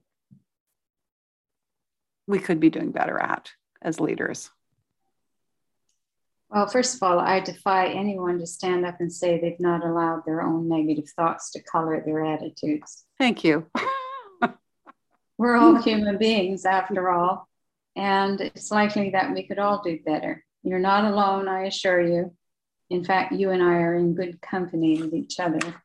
we could be doing better at as leaders? Well, first of all, I defy anyone to stand up and say they've not allowed their own negative thoughts to color their attitudes. Thank you. We're all human beings, after all, and it's likely that we could all do better. You're not alone, I assure you. In fact, you and I are in good company with each other,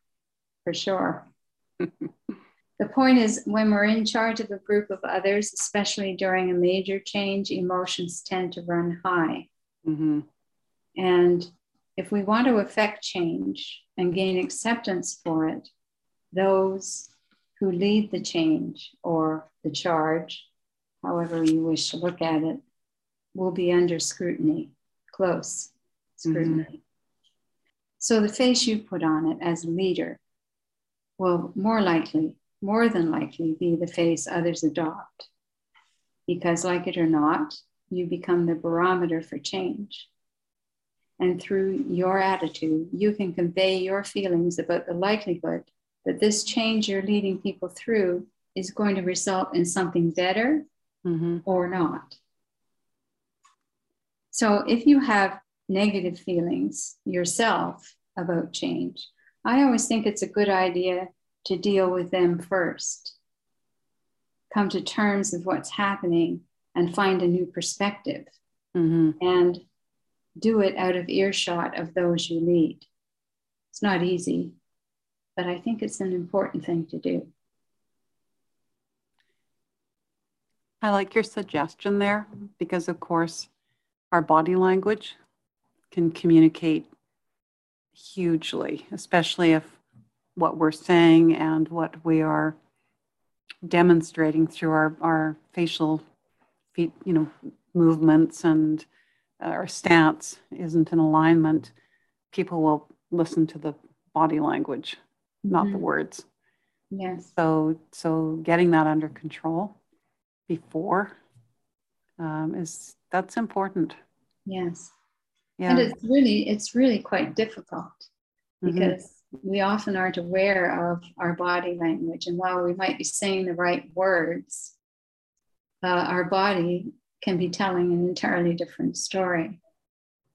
for sure. the point is, when we're in charge of a group of others, especially during a major change, emotions tend to run high. Mm-hmm. And if we want to affect change and gain acceptance for it, those who lead the change or the charge, however you wish to look at it, will be under scrutiny, close scrutiny. Mm-hmm. So the face you put on it as leader will more likely, more than likely, be the face others adopt. Because, like it or not, you become the barometer for change. And through your attitude, you can convey your feelings about the likelihood that this change you're leading people through is going to result in something better mm-hmm. or not. So if you have negative feelings yourself about change, I always think it's a good idea to deal with them first. Come to terms with what's happening and find a new perspective. Mm-hmm. And do it out of earshot of those you lead. It's not easy, but I think it's an important thing to do. I like your suggestion there because, of course, our body language can communicate hugely, especially if what we're saying and what we are demonstrating through our, our facial feet, you know, movements and our stance isn't in alignment, people will listen to the body language, not mm-hmm. the words. Yes. So so getting that under control before um, is that's important. Yes. Yeah. And it's really it's really quite difficult mm-hmm. because mm-hmm. we often aren't aware of our body language, and while we might be saying the right words, uh, our body can be telling an entirely different story.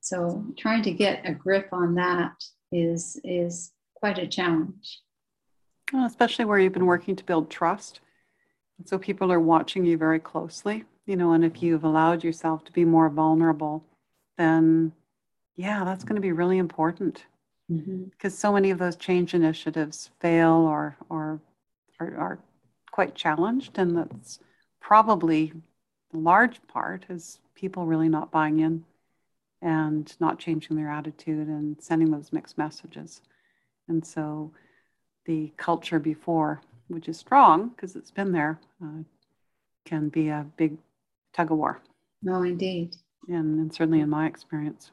So trying to get a grip on that is is quite a challenge. Well, especially where you've been working to build trust. And so people are watching you very closely, you know, and if you've allowed yourself to be more vulnerable, then yeah, that's going to be really important. Because mm-hmm. so many of those change initiatives fail or or are, are quite challenged, and that's probably large part is people really not buying in and not changing their attitude and sending those mixed messages. And so the culture before, which is strong because it's been there, uh, can be a big tug of war. No, indeed. And, and certainly in my experience.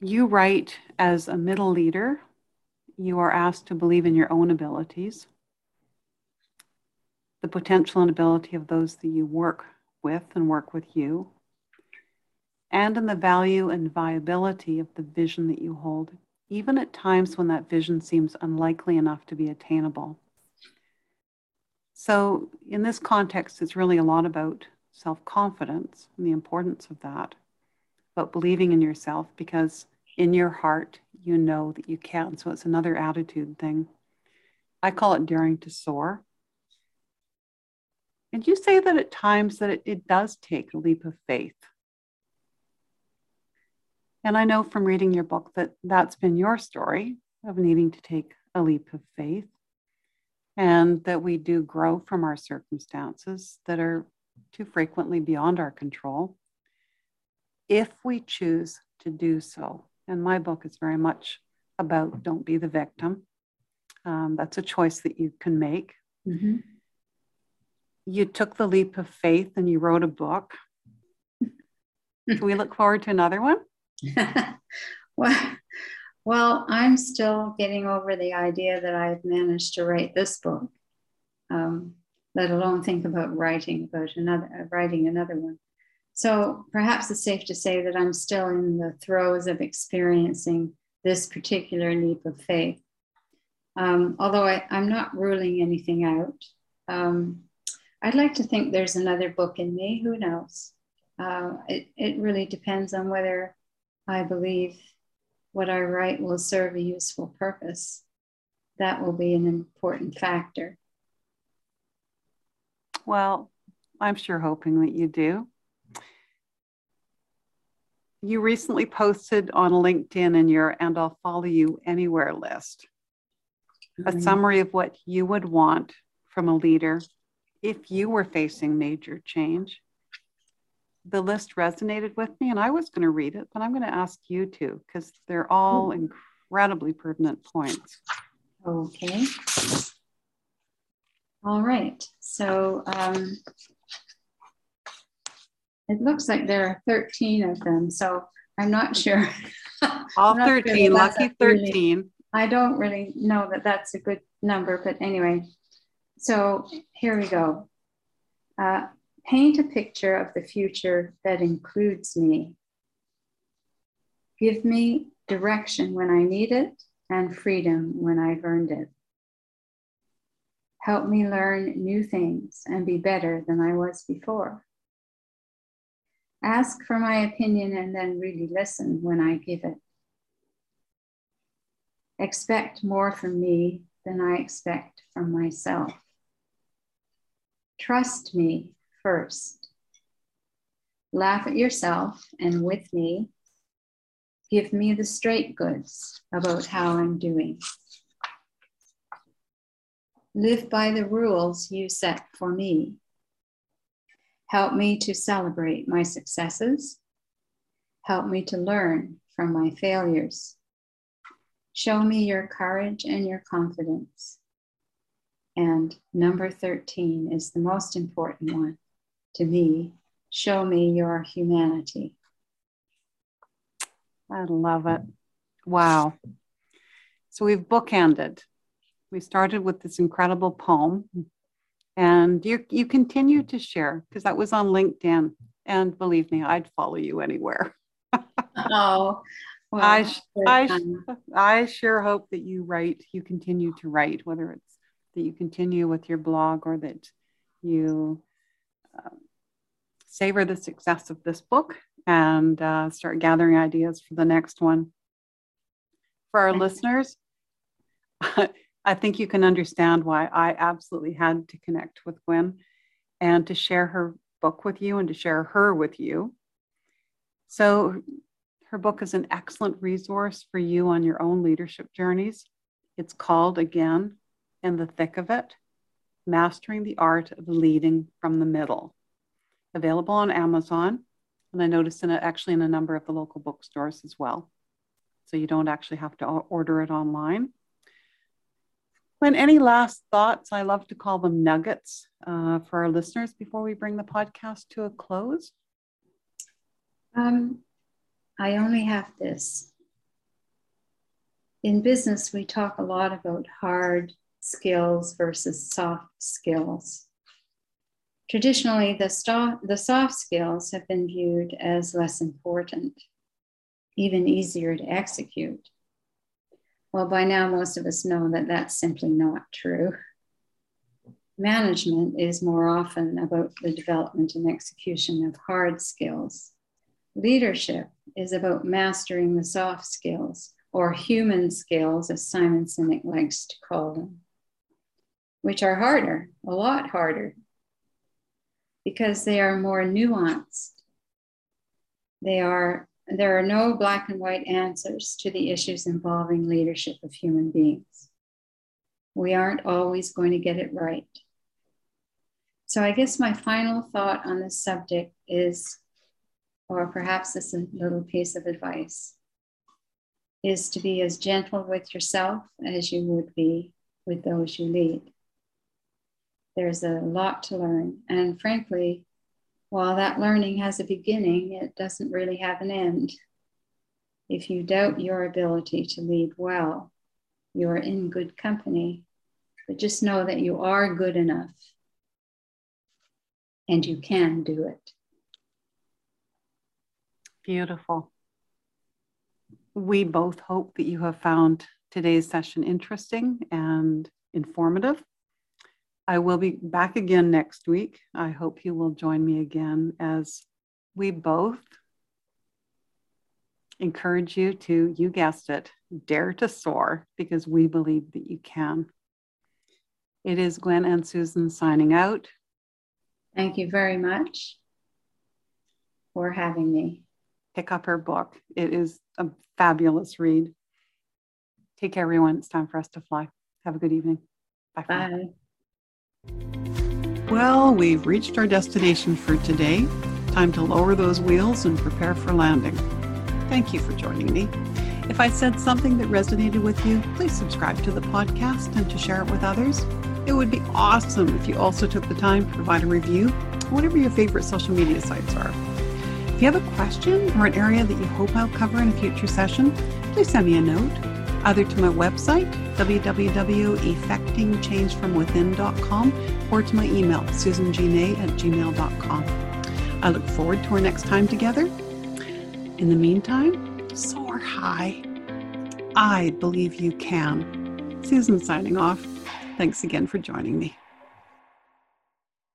You write as a middle leader, you are asked to believe in your own abilities, the potential and ability of those that you work with and work with you, and in the value and viability of the vision that you hold, even at times when that vision seems unlikely enough to be attainable. So, in this context, it's really a lot about self confidence and the importance of that, about believing in yourself because in your heart, you know that you can. So, it's another attitude thing. I call it daring to soar. And you say that at times that it, it does take a leap of faith and I know from reading your book that that's been your story of needing to take a leap of faith and that we do grow from our circumstances that are too frequently beyond our control if we choose to do so. And my book is very much about don't be the victim. Um, that's a choice that you can make. Mm-hmm. You took the leap of faith and you wrote a book. Can we look forward to another one? well, well, I'm still getting over the idea that I've managed to write this book, um, let alone think about writing about another, uh, writing another one. So perhaps it's safe to say that I'm still in the throes of experiencing this particular leap of faith. Um, although I, am not ruling anything out. Um, I'd like to think there's another book in me. Who knows? Uh, it, it really depends on whether I believe what I write will serve a useful purpose. That will be an important factor. Well, I'm sure hoping that you do. You recently posted on LinkedIn in your And I'll Follow You Anywhere list a mm-hmm. summary of what you would want from a leader if you were facing major change the list resonated with me and I was going to read it, but I'm going to ask you to because they're all mm-hmm. incredibly pertinent points. Okay. All right. So um, it looks like there are 13 of them. So I'm not sure. all not 13, sure lucky 13. Really, I don't really know that that's a good number, but anyway. So here we go. Uh, Paint a picture of the future that includes me. Give me direction when I need it and freedom when I've earned it. Help me learn new things and be better than I was before. Ask for my opinion and then really listen when I give it. Expect more from me than I expect from myself. Trust me first. Laugh at yourself and with me. Give me the straight goods about how I'm doing. Live by the rules you set for me. Help me to celebrate my successes. Help me to learn from my failures. Show me your courage and your confidence. And number 13 is the most important one to me. Show me your humanity. I love it. Wow. So we've bookended. We started with this incredible poem, and you you continue to share because that was on LinkedIn. And believe me, I'd follow you anywhere. oh, well, I, I, I sure hope that you write, you continue to write, whether it's that you continue with your blog or that you uh, savor the success of this book and uh, start gathering ideas for the next one. For our listeners, I think you can understand why I absolutely had to connect with Gwen and to share her book with you and to share her with you. So, her book is an excellent resource for you on your own leadership journeys. It's called again, In the Thick of It Mastering the Art of Leading from the Middle. Available on Amazon, and I noticed in it actually in a number of the local bookstores as well. So you don't actually have to order it online. Gwen any last thoughts, I love to call them nuggets uh, for our listeners before we bring the podcast to a close. Um, I only have this. In business, we talk a lot about hard skills versus soft skills. Traditionally, the, the soft skills have been viewed as less important, even easier to execute. Well, by now, most of us know that that's simply not true. Management is more often about the development and execution of hard skills. Leadership is about mastering the soft skills, or human skills, as Simon Sinek likes to call them, which are harder, a lot harder, because they are more nuanced. They are there are no black and white answers to the issues involving leadership of human beings. We aren't always going to get it right. So, I guess my final thought on this subject is, or perhaps this is a little piece of advice, is to be as gentle with yourself as you would be with those you lead. There's a lot to learn. And frankly, while that learning has a beginning, it doesn't really have an end. If you doubt your ability to lead well, you are in good company. But just know that you are good enough and you can do it. Beautiful. We both hope that you have found today's session interesting and informative. I will be back again next week. I hope you will join me again as we both encourage you to, you guessed it, dare to soar because we believe that you can. It is Gwen and Susan signing out. Thank you very much for having me. Pick up her book. It is a fabulous read. Take care, everyone. It's time for us to fly. Have a good evening. Bye. Bye. Well, we've reached our destination for today. Time to lower those wheels and prepare for landing. Thank you for joining me. If I said something that resonated with you, please subscribe to the podcast and to share it with others. It would be awesome if you also took the time to provide a review, whatever your favorite social media sites are. If you have a question or an area that you hope I'll cover in a future session, please send me a note either to my website, www.effectingchangefromwithin.com, or to my email, susangna at gmail.com. I look forward to our next time together. In the meantime, soar high. I believe you can. Susan signing off. Thanks again for joining me.